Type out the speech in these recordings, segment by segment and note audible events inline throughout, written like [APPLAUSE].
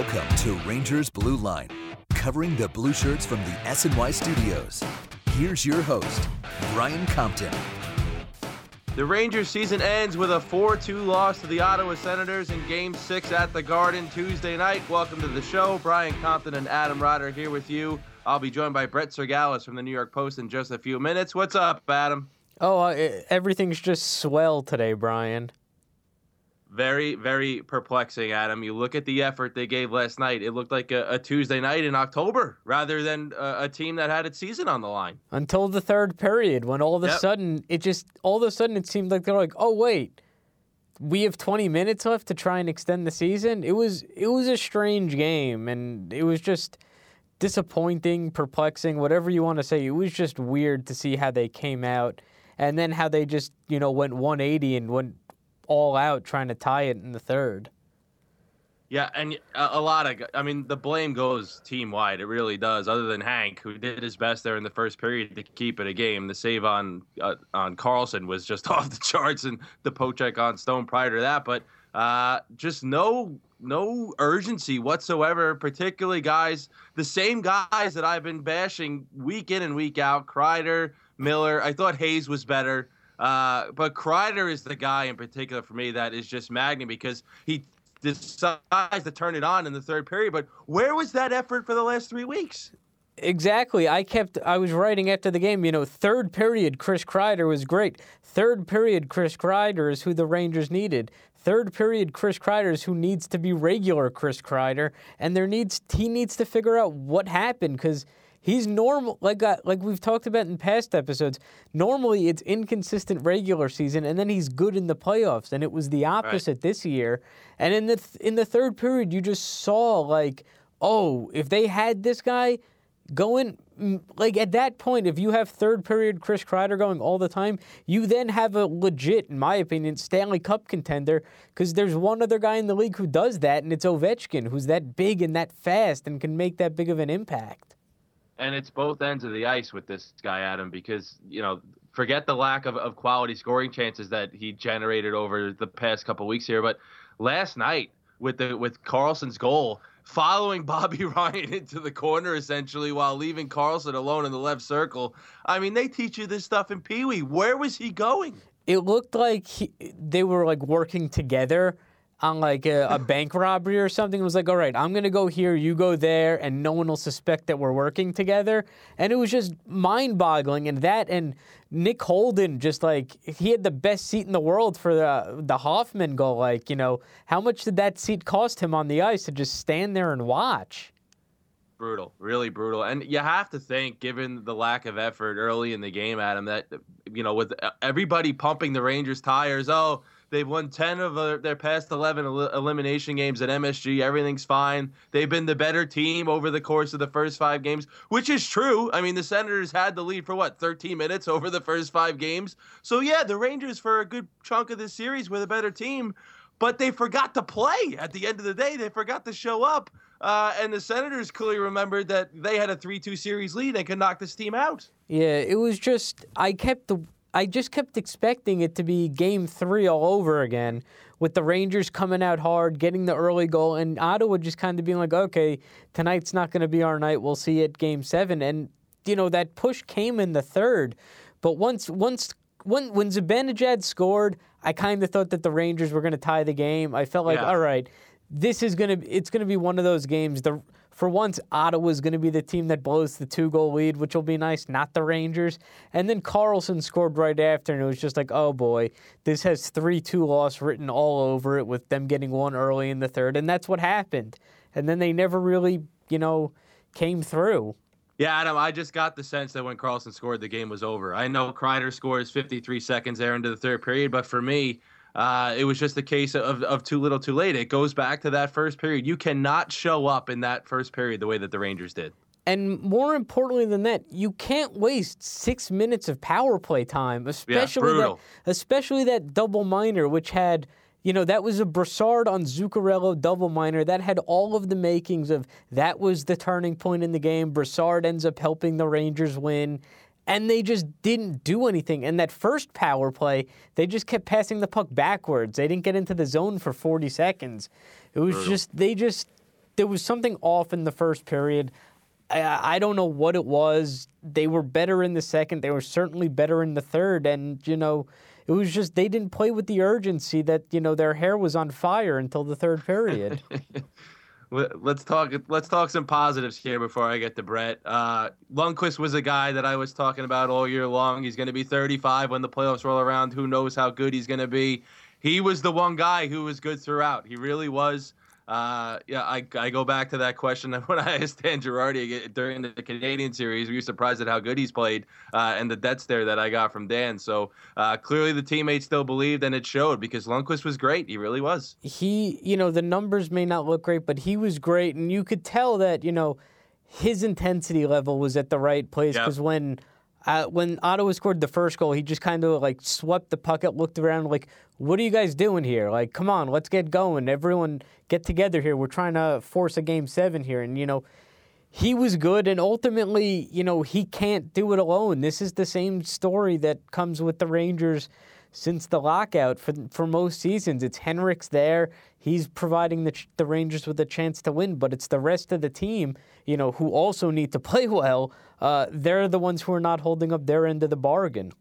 Welcome to Rangers Blue Line, covering the blue shirts from the SNY studios. Here's your host, Brian Compton. The Rangers season ends with a 4 2 loss to the Ottawa Senators in Game 6 at the Garden Tuesday night. Welcome to the show. Brian Compton and Adam Rotter here with you. I'll be joined by Brett Cyrgalis from the New York Post in just a few minutes. What's up, Adam? Oh, uh, everything's just swell today, Brian. Very, very perplexing, Adam. You look at the effort they gave last night. It looked like a, a Tuesday night in October rather than a, a, team that had its season on the line. Until the third period, when all of a yep. sudden it just all of a sudden it seemed like they're like, oh wait, we have 20 minutes left to try and extend the season. It was it was a strange game, and it was just disappointing, perplexing, whatever you want to say. It was just weird to see how they came out and then how they just you know went 180 and went all out trying to tie it in the third. Yeah, and a, lot of, I mean, the blame goes team wide. It really does. Other than Hank, who did his best there in the first period to keep it a game, the save on uh, on Karlsson was just [LAUGHS] off the charts, and the poke check on Stone prior to that. But uh, just no no urgency whatsoever. Particularly guys, the same guys that I've been bashing week in and week out. Kreider, Miller. I thought Hayes was better. Uh, but Kreider is the guy in particular for me that is just magnet because he decides to turn it on in the third period. But where was that effort for the last three weeks? Exactly. I kept. I was writing after the game. You know, third period, Chris Kreider was great. Third period, Chris Kreider is who the Rangers needed. Third period, Chris Kreider is who needs to be regular Chris Kreider, and there needs he needs to figure out what happened because He's normal, like uh, like we've talked about in past episodes. Normally, it's inconsistent regular season, and then he's good in the playoffs. And it was the opposite right. this year. And in the th- in the third period, you just saw like, oh, if they had this guy going, mm, like at that point, if you have third period Chris Kreider going all the time, you then have a legit, in my opinion, Stanley Cup contender. Because there's one other guy in the league who does that, and it's Ovechkin, who's that big and that fast and can make that big of an impact and it's both ends of the ice with this guy, Adam, because, you know, forget the lack of, of quality scoring chances that he generated over the past couple weeks here. But last night with the with Karlsson's goal, following [LAUGHS] Bobby Ryan into the corner essentially while leaving Karlsson alone in the left circle. I mean, they teach you this stuff in Pee Wee. Where was he going? It looked like he, they were like working together on like a, a bank robbery or something. It was like, all right, I'm gonna go here, you go there, and no one will suspect that we're working together. And it was just mind-boggling. And that and Nick Holden just like he had the best seat in the world for the the Hoffman goal. Like, you know, how much did that seat cost him on the ice to just stand there and watch? Brutal, really brutal. And you have to think, given the lack of effort early in the game, Adam, that you know, with uh, everybody pumping the Rangers tires, oh They've won 10 of their past 11 el- elimination games at MSG. Everything's fine. They've been the better team over the course of the first five games, which is true. I mean, the Senators had the lead for what, 13 minutes over the first five games? So, yeah, the Rangers, for a good chunk of this series, were the better team, but they forgot to play at the end of the day. They forgot to show up. Uh, and the Senators clearly remembered that they had a 3 2 series lead and could knock this team out. Yeah, it was just, I kept the I just kept expecting it to be game three all over again with the Rangers coming out hard, getting the early goal, and Ottawa just kind of being like, okay, tonight's not going to be our night. We'll see it game seven. And, you know, that push came in the third. But once, once, when, when Zibanejad scored, I kind of thought that the Rangers were going to tie the game. I felt like, yeah. all right, this is going to, it's going to be one of those games. The, for once, Ottawa's going to be the team that blows the two goal lead, which will be nice, not the Rangers. And then Karlsson scored right after, and it was just like, oh boy, this has 3 2 loss written all over it with them getting one early in the third. And that's what happened. And then they never really, you know, came through. Yeah, Adam, I just got the sense that when Karlsson scored, the game was over. I know Kreider scores 53 seconds there into the third period, but for me, uh, it was just a case of, of too little, too late. It goes back to that first period. You cannot show up in that first period the way that the Rangers did. And more importantly than that, you can't waste six minutes of power play time, especially yeah, that, especially that double minor, which had, you know, that was a Brassard on Zuccarello double minor that had all of the makings of that was the turning point in the game. Brassard ends up helping the Rangers win, and they just didn't do anything. And that first power play, they just kept passing the puck backwards. They didn't get into the zone for 40 seconds. It was just they just there was something off in the first period. I, I don't know what it was. They were better in the second. They were certainly better in the third, and you know, it was just they didn't play with the urgency that you know their hair was on fire until the third period. [LAUGHS] let's talk. Let's talk some positives here before I get to Brett. Uh, Lundqvist was a guy that I was talking about all year long. He's going to be 35 when the playoffs roll around. Who knows how good he's going to be? He was the one guy who was good throughout. He really was. Uh, yeah, I, I go back to that question [LAUGHS] when I asked Dan Girardi during the Canadian series. Were you surprised at how good he's played uh, and the debt stare that I got from Dan? So uh, clearly the teammates still believed, and it showed because Lundqvist was great. He really was. He, you know, the numbers may not look great, but he was great, and you could tell that, you know, his intensity level was at the right place because yep. when uh, when Ottawa scored the first goal, he just kind of like swept the puck up, looked around, like, "What are you guys doing here? Like, come on, let's get going. Everyone, get together here. We're trying to force a game seven here." And you know, he was good, and ultimately, you know, he can't do it alone. This is the same story that comes with the Rangers since the lockout for for most seasons. It's Henrik's there. He's providing the the Rangers with a chance to win, but it's the rest of the team, you know, who also need to [LAUGHS] play well uh, they're the ones who are not holding up their end of the bargain.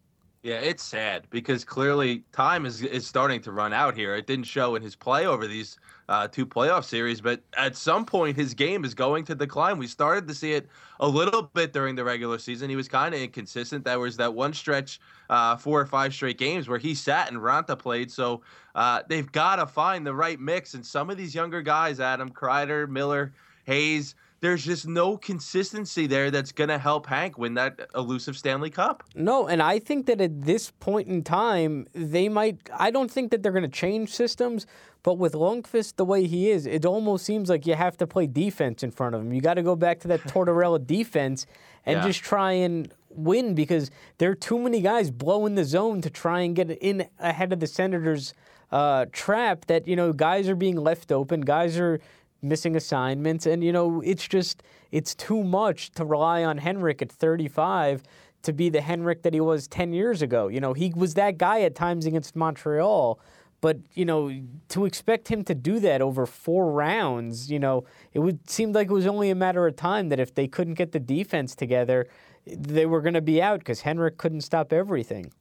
Yeah, it's sad because clearly time is is starting to run out here. It didn't show in his play over these uh, two playoff series, but at some point his game is going to decline. We started to see it a little bit during the regular season. He was kind of inconsistent. There was that one stretch, uh, four or five straight games where he sat and Raanta played. So uh, they've got to find the right mix. And some of these younger guys, Adam Kreider, Miller, Hayes there's just no consistency there that's going to help Hank win that elusive Stanley Cup. No, and I think that at this point in time, they might. I don't think that they're going to change systems, but with Lundqvist the way he is, it almost seems like you have to play defense in front of him. You got to go back to that [LAUGHS] Tortorella defense and yeah. just try and win because there are too many guys blowing the zone to try and get in ahead of the Senators' uh, trap. That you know, guys are being left open. Guys are missing assignments. And, you know, it's just, it's too much to rely on Henrik at 35 to be the Henrik that he was 10 years ago. You know, he was that guy at times against Montreal. But, you know, to expect him to do that over four rounds, you know, it would seem like it was only a matter of time that if they couldn't get the defense together, they were going to be out because Henrik couldn't stop everything.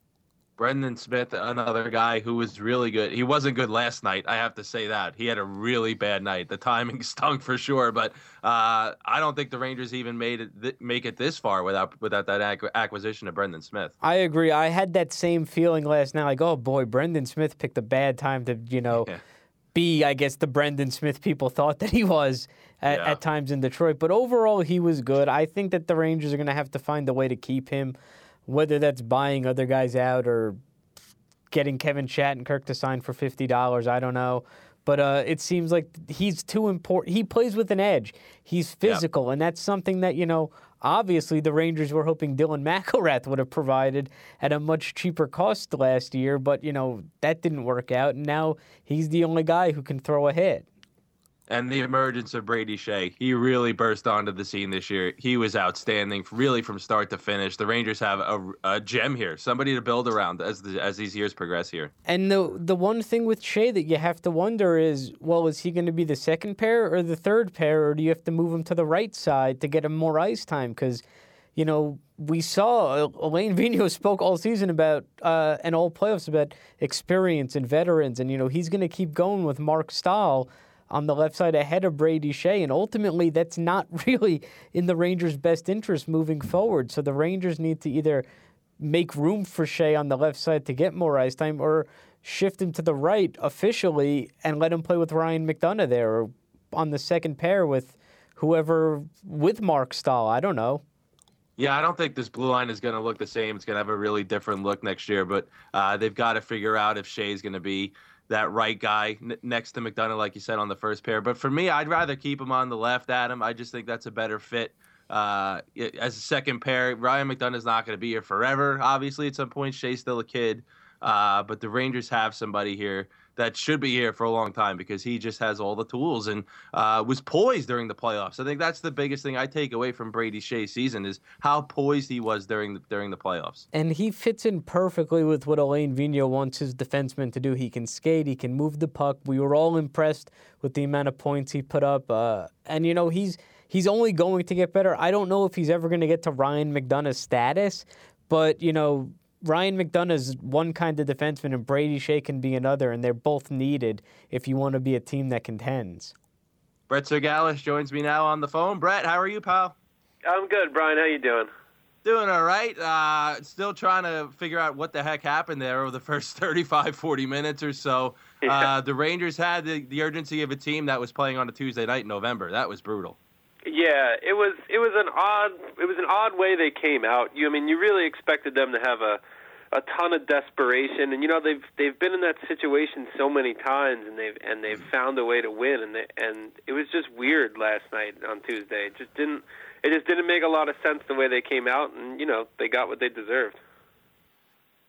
Brendan Smith, another guy who was really good. He wasn't good last night. I have to say that he had a really bad night. The timing [LAUGHS] stunk for sure, but uh, I don't think the Rangers even made it th- make it this far without without that ac- acquisition of Brendan Smith. I agree. I had that same feeling last night. Like, oh boy, Brendan Smith picked a bad time to you know. [LAUGHS] Yeah. Be, I guess, the Brendan Smith people thought that he was at, yeah. at times in Detroit. But overall, he was good. I think that the Rangers are going to have to find a way to keep him whether that's buying other guys out or getting Kevin Shattenkirk to sign for fifty dollars, I don't know. But uh, it seems like he's too important. He plays with an edge. He's physical, yep. and that's something that you know. Obviously, the Rangers were hoping Dylan [LAUGHS] McIlrath would have provided at a much cheaper cost last year, but you know that didn't work out. And now he's the only guy who can throw a hit and the emergence of Brady Skjei. He really burst onto the scene this year. He was outstanding, really from start to finish. The Rangers have a, a gem here, somebody to build around as the, as these years progress here. And the the one thing with Skjei that you have to wonder is, well, is he going to be the second pair or the third pair, or do you have to move him to the right side to get him more ice time? Because you know, we saw Alain [LAUGHS] Vigneault spoke all season about uh, and all playoffs about experience and veterans, and you know he's going to keep going with Mark Staal on the left side ahead of Brady Skjei. And ultimately, that's not [LAUGHS] really in the Rangers' best interest moving forward. So the Rangers need to either make room for Skjei on the left side to get more ice time or shift him to the right officially and let him play with Ryan McDonagh there or on the second pair with whoever with Mark Staal. I don't know. Yeah, I don't think this blue line is going to look the same. It's going to have a really different look next year, but uh, they've got to figure out if Skjei's going to be that right guy n- next to McDonagh, like you said on the first pair. But for me, I'd rather keep him on the left, Adam. I just think that's a better fit uh, as a second pair. Ryan McDonagh is not going to be here forever. Obviously, at some point, Skjei's still a kid, uh, but the Rangers have somebody here that should be here for a long time because he just has all the tools and uh, was poised during the playoffs. I think that's the biggest thing I take away from Brady Skjei's season is how poised he was during the, during the playoffs. And he fits in perfectly with what Alain Vigneault wants his defenseman to do. He can skate, he can move the puck. We were all impressed with the amount of points he put up, uh, and you know he's he's only going to get better. I don't know if he's ever going to get to Ryan McDonagh's status, but you know Ryan McDonagh is one kind of defenseman and Brady Skjei can be another, and they're both needed if you want to be a team that contends. Brett Cyrgalis joins me now on the phone. Brett, how are you, pal? I'm good, Brian. How you doing? Doing all right. Uh, still trying to figure out what the heck happened there over the [LAUGHS] first 35, 40 minutes or so. Yeah. Uh, the Rangers had the, the urgency of a team that was playing on a Tuesday night in November. That was brutal. Yeah, it was it was an odd it was an odd way they came out. You I mean you really expected them to have a a ton of desperation and you know they've they've been in that situation so many times and they've and they've found a way to win and they, and it was just weird last night on Tuesday. It just didn't it just didn't make a lot of sense the way they came out and you know they got what they deserved.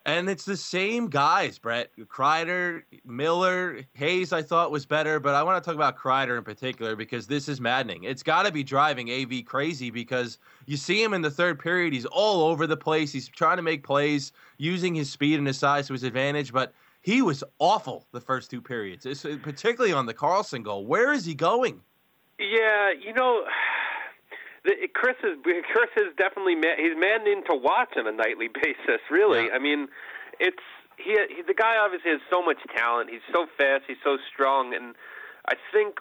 And it's the same guys, Brett. Kreider, Miller, Hayes, I thought was better, but I want to talk about Kreider in particular because this is maddening. It's got to be driving AV crazy because you see him in the third period. He's all over the place. He's trying to make plays, using his speed and his size to his advantage, but he was awful the first two periods, uh, particularly on the Karlsson goal. Where is he going? Yeah, you know, Chris is [LAUGHS] Chris is definitely man, he's maddening to watch on a nightly [LAUGHS] basis. Really, yeah. I mean, it's he, he the guy obviously has so much talent. He's so fast. He's so strong, and I think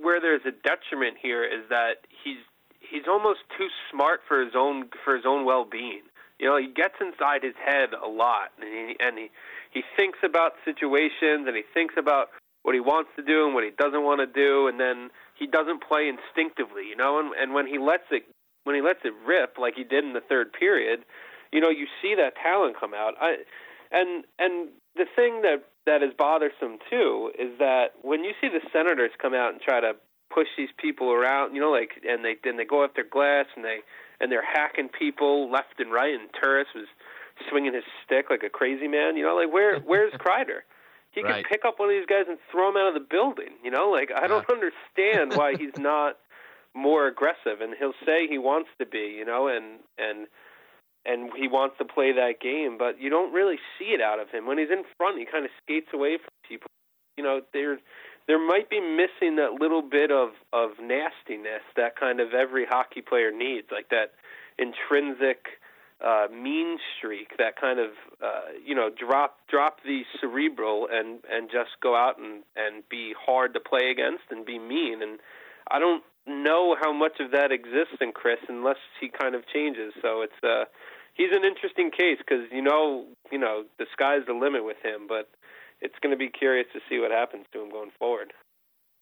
where there's a detriment here is that he's he's almost too smart for his own for his own well being. You know, he gets inside his head a lot, and he and he he thinks about situations and he thinks about what he wants to do and what he doesn't want to do, and then he doesn't play instinctively, you know. And, and when he lets it when he lets it rip like he did in the third period, you know, you see that talent come out. I and and the thing that that is bothersome too is that when you see the senators come out and try to push these people around, you know, like and they then they go after glass and they and they're hacking people left and right. And Turris was swinging his stick like a crazy man. You know, like where where's Kreider? He right. could pick up one of these guys and throw him out of the building. You know, like I don't [LAUGHS] understand why he's [LAUGHS] not more aggressive. And he'll say he wants to be, you know, and and and he wants to play that game, but you don't really see it out of him. When he's in front, he kind of skates away from people. You know, there there might be missing that little bit of of nastiness that kind of every hockey player needs, like that intrinsic uh, mean streak, that kind of uh, you know drop drop the cerebral and and just go out and and be hard to play against and be mean. And I don't know how much of that exists in Chris unless he kind of changes. So it's uh, he's an interesting case because you know you know the sky's the limit with him, but it's going to be curious to see what happens to him going forward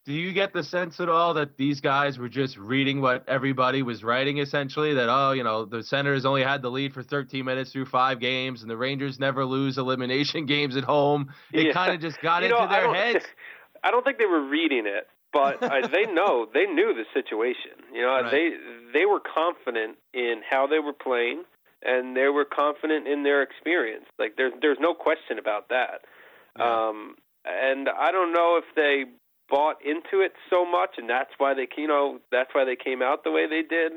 do you get the sense at all that these guys were just reading what everybody was writing essentially that oh you know the senators only had the lead for 13 minutes through five games and the rangers never lose elimination [LAUGHS] games at home it yeah. kind of just got you into know, their heads [LAUGHS] i don't think they were reading it but uh, [LAUGHS] they know they knew the situation you know right. they they were confident in how they were playing and they were confident in their experience like there's there's no question about that yeah. um and I don't know if they bought into it so much, and that's why they, you know, that's why they came out the way they did.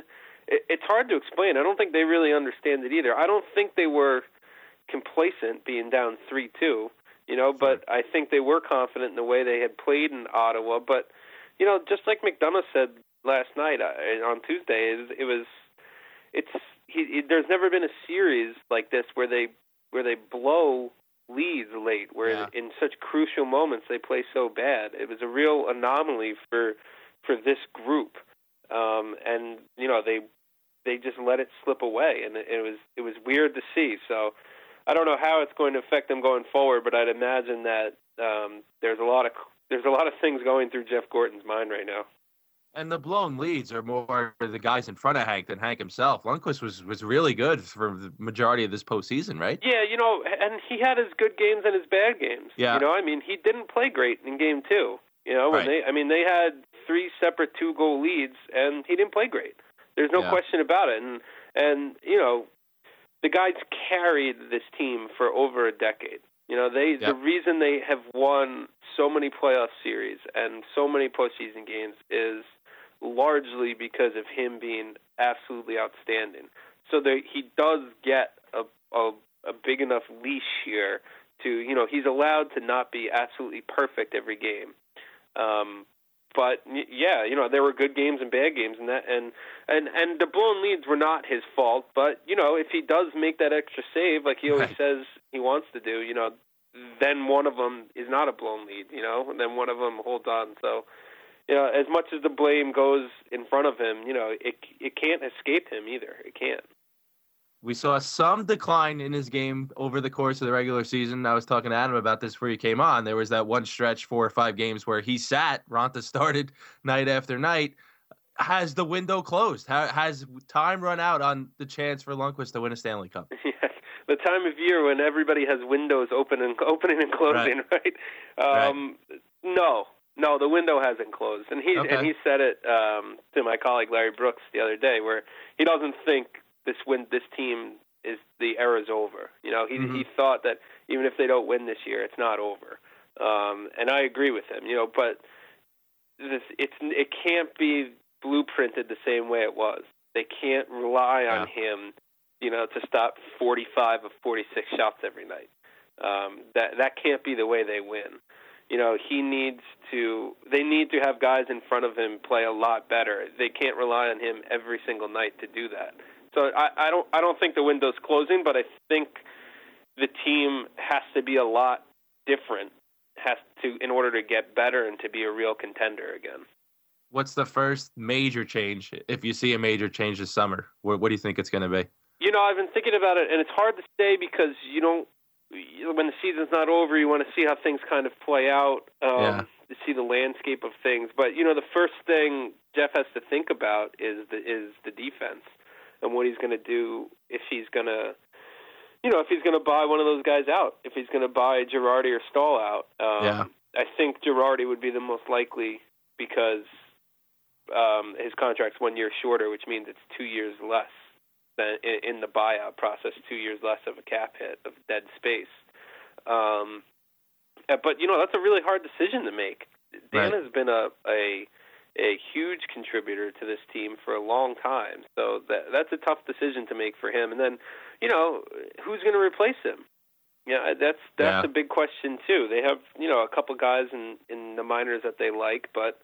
It, it's hard to explain. I don't think they really understand it either. I don't think they were complacent being down three two, you know, but I think they were confident in the way they had played in Ottawa. But you know, just like McDonagh said last night uh, on Tuesday, is it was, it's he, he, there's never been a series like this where they where they blow leads late, where yeah. in such crucial moments they play so bad. It was a real anomaly for for this group, um, and you know they they just let it slip away, and it, it was it was weird to see. So I don't know how it's going to affect them going forward, but I'd imagine that um, there's a lot of there's a lot of things going through Jeff Gorton's mind right now. And the blown leads are more the guys in front of Hank than Hank himself. Lundqvist was was really good for the majority of this postseason, right? Yeah, you know, and he had his good games and his bad games. Yeah. You know, I mean, he didn't play great in game two. You know, when right. they, I mean, they had three separate two goal leads, and he didn't play great. There's no yeah. question about it. And and you know, the guys carried this team for over a decade. You know, they Yep. the reason they have won so many playoff series and so many postseason games is largely because of him being absolutely outstanding. So there, he does get a, a a big enough leash here to you know he's allowed to not be absolutely perfect every game. Um, but yeah, you know there were good games and bad games, and that and and and the blown leads were not his fault. But you know if he does make that extra save, like he always Right. [LAUGHS] says he wants to do, you know, then one of them is not a blown lead, you know, and then one of them holds on. So you know, as much as the blame goes in front of him, you know, it it can't escape him either. It can't. We saw some decline in his game over the course of the regular season. I was talking to Adam about this before he came on. There was that one stretch, four or five games, where he sat. Raanta started night after night. Has the window closed? Has time run out on the chance for Lundqvist to win a Stanley Cup? [LAUGHS] Yes, the time of year when everybody has windows open and opening and closing, right? [LAUGHS] Um, No, no, the window hasn't closed, and he Okay. and he said it um, to my colleague Larry Brooks the other day, where he doesn't think this win this team is the era's over. You know, he Mhm. he thought that even if they don't win this year, it's not over, um, and I agree with him. You know, but this it's it can't be blueprinted the same way it was. They can't rely on him, you know, to stop 45 of 46 shots every night. Um, that that can't be the way they win. You know, he needs to. They need to have guys in front of him play a lot better. They can't rely on him every single night to do that. So I, I don't. I don't think the window's closing, but I think the team has to be a lot different. Has to in order to get better and to be a real contender again. What's the first major change, if you see a major change this summer? What, what do you think it's going to be? You know, I've been thinking about it, and it's hard to say because you don't. When the season's not over, you want to see how things kind of play out, um, Yeah. to see the landscape of things. But you know, the first thing Jeff has to think about is the is the defense and what he's going to do if he's going to, you know, if he's going to buy one of those guys out, if he's going to buy Girardi or Staal out. Um, Yeah. I think Girardi would be the most likely because um, his contract's one year shorter, which means it's two years less than in, the buyout process, two years less of a cap hit of dead space. Um, uh, but you know that's a really hard decision to make. Dan Right. has been a, a a huge contributor to this team for a long time, so that that's a tough decision to make for him. And then, you know, who's going to replace him? Yeah, that's that's Yeah. a big question too. They have you know a couple guys in in the minors that they like, but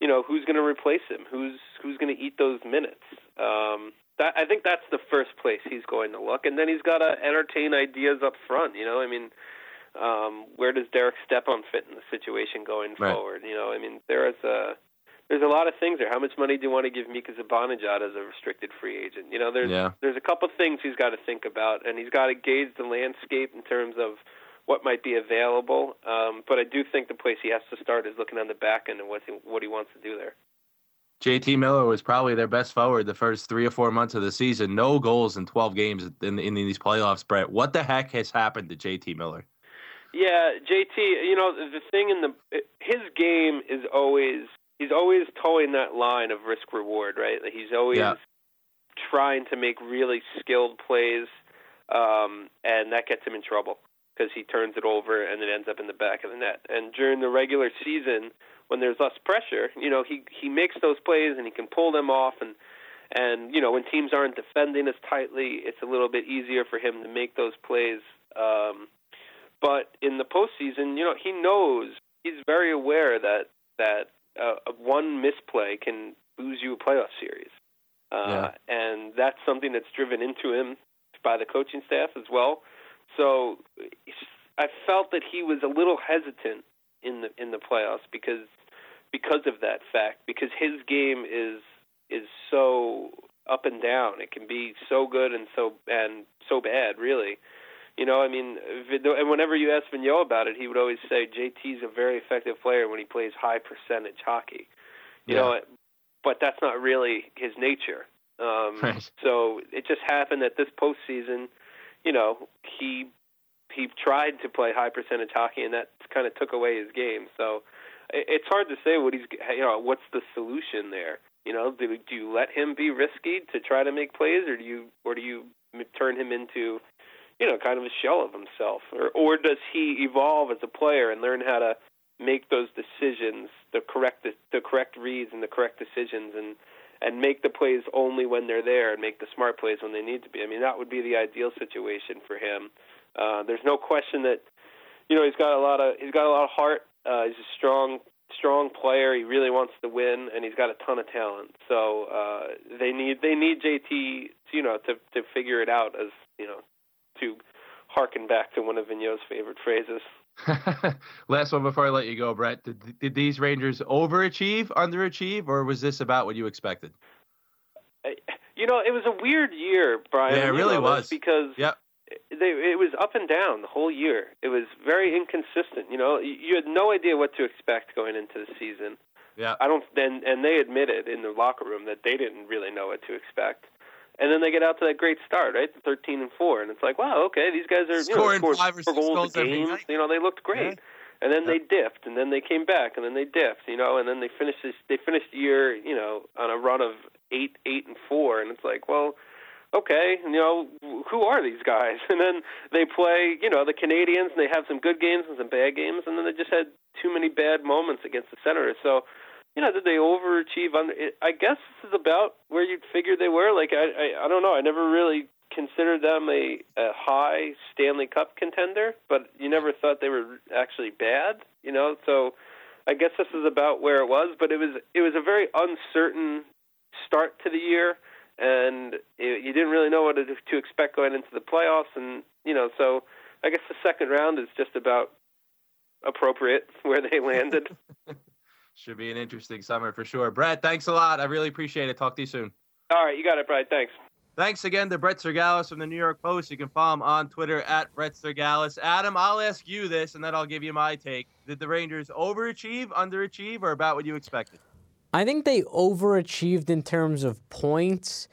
you know who's going to replace him? Who's who's going to eat those minutes? Um, that, I think that's the first place he's going to look, and then he's got to entertain ideas up front. You know, I mean, um, where does Derek Stepan fit in the situation going Right. forward? You know, I mean, there is a there's a lot of things there. How much money do you want to give Mika Zibanejad as a restricted free agent? You know, there's Yeah. there's a couple of things he's got to think about, and he's got to gauge the landscape in terms of what might be available. Um, but I do think the place he has to start is looking on the back end and what he, what he wants to do there. JT Miller was probably their best forward the first three or four months of the season. No goals in 12 games in, in these playoffs, Brett. What the heck has happened to JT Miller? Yeah, JT. You know the thing in the his game is always he's always toeing that line of risk reward, right? Like, He's always Yeah. trying to make really skilled plays, um, and that gets him in trouble because he turns it over and it ends up in the back of the net. And during the regular season, when there's less pressure, you know he he makes those plays and he can pull them off and. And you know when teams aren't defending as tightly, it's a little bit easier for him to make those plays. Um, but in the postseason, you know, he knows he's very aware that that uh, one misplay can lose you a playoff series, uh, and that's something that's driven into him by the coaching staff as well. So I felt that he was a little hesitant in the in the playoffs because because of that fact because his game is is so up and down. It can be so good and so and so bad, really. You know, I mean, and whenever you ask Vigneault about it, he would always say JT's a very effective player when he plays high percentage hockey. You Yeah. know, but that's not really his nature. Um, [LAUGHS] Right. So it just happened that this postseason, you know, he he tried to play high percentage hockey, and that kind of took away his game. So it- it's hard to say what he's you know what's the solution there. You know, do do you let him be risky to try to make plays, or do you or do you turn him into you know, kind of a shell of himself, or or does he evolve as a player and learn how to make those decisions, the correct the correct reads and the correct decisions, and and make the plays only when they're there and make the smart plays when they need to be. I mean, that would be the ideal situation for him. Uh, there's no question that you know he's got a lot of he's got a lot of heart. Uh, he's a strong strong player. He really wants to win, and he's got a ton of talent. So uh, they need they need JT, you know, to to figure it out as you know, to harken back to one of Vigneault's favorite phrases. [LAUGHS] Last one before I let you go, Brett. Did, did these Rangers overachieve, underachieve, or was this about what you expected? You know, it was a weird year, Brian. Yeah, it really was because yep. They, it was up and down the whole year. It was very inconsistent. You know, you had no idea what to expect going into the season. Yeah, I don't. And and they admitted in the locker room that they didn't really know what to expect and then they get out to that great start, right? Thirteen and four, and it's like, wow, okay, these guys are scoring you know, five or six goals, goals a game. You know, they looked great, yeah. and then yeah. they dipped, and then they came back, and then they dipped, you know, and then they finished this, they finished the year, you know, on a run of eight, eight and four, and it's like, well, okay, you know, who are these guys? [LAUGHS] And then they play, you know, the Canadiens, and they have some good games and some bad games, and then they just had too many bad moments against the Senators. So you know, did they overachieve? On I guess this is about where you'd figure they were. Like I, I, I don't know. I never really considered them a, a high Stanley Cup contender, but you never thought they were actually bad. You know, so I guess this is about where it was. But it was it was a very uncertain start to the year, and it, you didn't really know what to, to expect going into the playoffs. And you know, so I guess the second round is just about appropriate [LAUGHS] where they landed. [LAUGHS] Should be an interesting summer for sure. Brett, thanks a lot. I really appreciate it. Talk to you soon. All right, you got it, Brett. Thanks. Thanks again to Brett Cyrgalis from the New York Post. You can follow him on Twitter at Brett Cyrgalis. Adam, I'll ask you this, and then I'll give you my take. Did the Rangers overachieve, underachieve, or about what you expected? I think they overachieved in terms of points,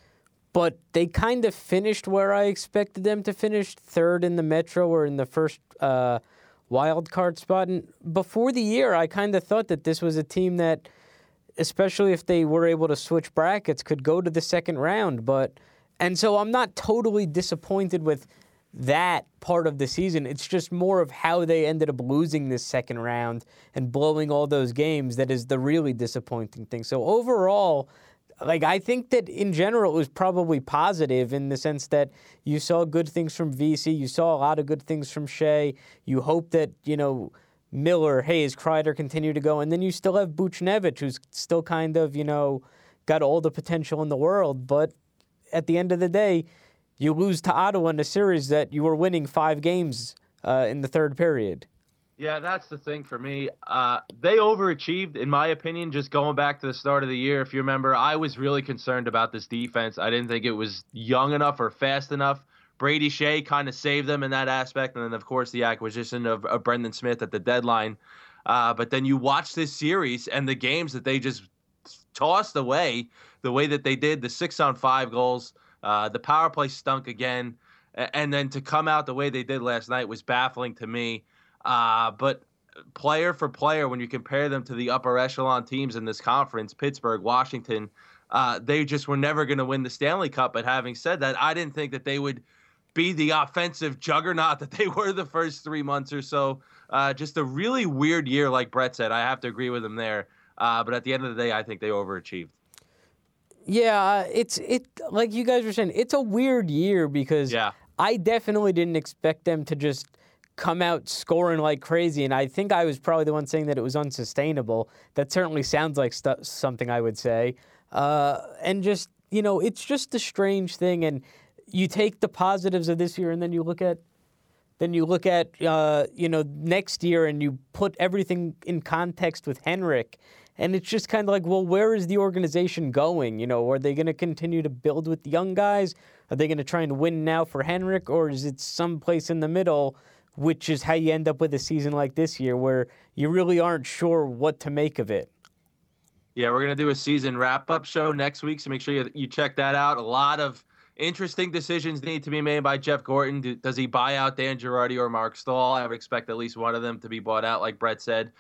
but they kind of finished where I expected them to finish, third in the Metro or in the first uh, – wild card spot. And before the year, I kind of thought that this was a team that, especially if they were able to switch brackets, could go to the second round. But and so I'm not totally disappointed with that part of the season. It's just more of how they ended up losing this second round and blowing all those games that is the really disappointing thing. So overall, like I think that in general it was probably positive in the sense that you saw good things from Vesey, you saw a lot of good things from Skjei. You hope that you know Miller, Hayes, Kreider continue to go, and then you still have Buchnevich, who's still kind of you know got all the potential in the world, but at the end of the day, you lose to Ottawa in a series that you were winning five games uh, in the third period. Yeah, that's the thing for me. Uh, they overachieved, in my opinion, just going back to the start of the year. If you remember, I was really concerned about this defense. I didn't think it was young enough or fast enough. Brady Skjei kind of saved them in that aspect. And then, of course, the acquisition of, of Brendan Smith at the deadline. Uh, but then you watch this series and the games that they just tossed away the way that they did the six on five goals. Uh, the power play stunk again. And then to come out the way they did last night was baffling to me. Uh, but player for player, when you compare them to the upper echelon teams in this conference, Pittsburgh, Washington, uh, they just were never going to win the Stanley Cup. But having said that, I didn't think that they would be the offensive juggernaut [LAUGHS] that they were the first three months or so. Uh, just a really weird year, like Brett said. I have to agree with him there. Uh, but at the end of the day, I think they overachieved. Yeah, it's it like you guys were saying. It's a weird year because yeah. I definitely didn't expect them to just come out scoring like crazy. And I think I was probably the one saying that it was unsustainable. That certainly sounds like st- something I would say. Uh, and just, you know, it's just a strange thing. And you take the positives of this year and then you look at. Then you look at uh, you know next year and you put everything in context with Henrik, and it's just kind of like, well, where is the organization going? You know, are they going to continue to build with young guys? Are they going to try and win now for Henrik, or is it someplace in the middle which is how you end up with a season like this year where you really aren't sure what to make of it. Yeah, we're going to do a season wrap up show next week, so make sure you, you check that out. A lot of interesting decisions need to be made by Jeff Gorton. Do, does he buy out Dan Girardi or Mark Staal? I would expect at least one of them to be bought out, like Brett said.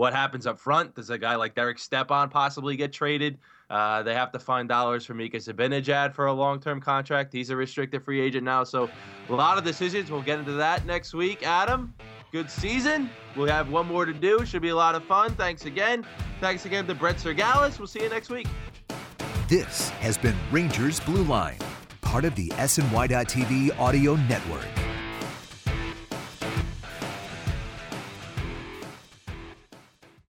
What happens up front. Does a guy like Derek Stepan possibly get traded? Uh, they have to find dollars for Mika Zibanejad for a long-term contract. He's a restricted free agent now, so a lot of decisions. We'll get into that next week. Adam, good season. We'll have one more to do. Should be a lot of fun. Thanks again. Thanks again to Brett Cyrgalis. We'll see you next week. This has been Rangers Blue Line, part of the SNY.TV audio network.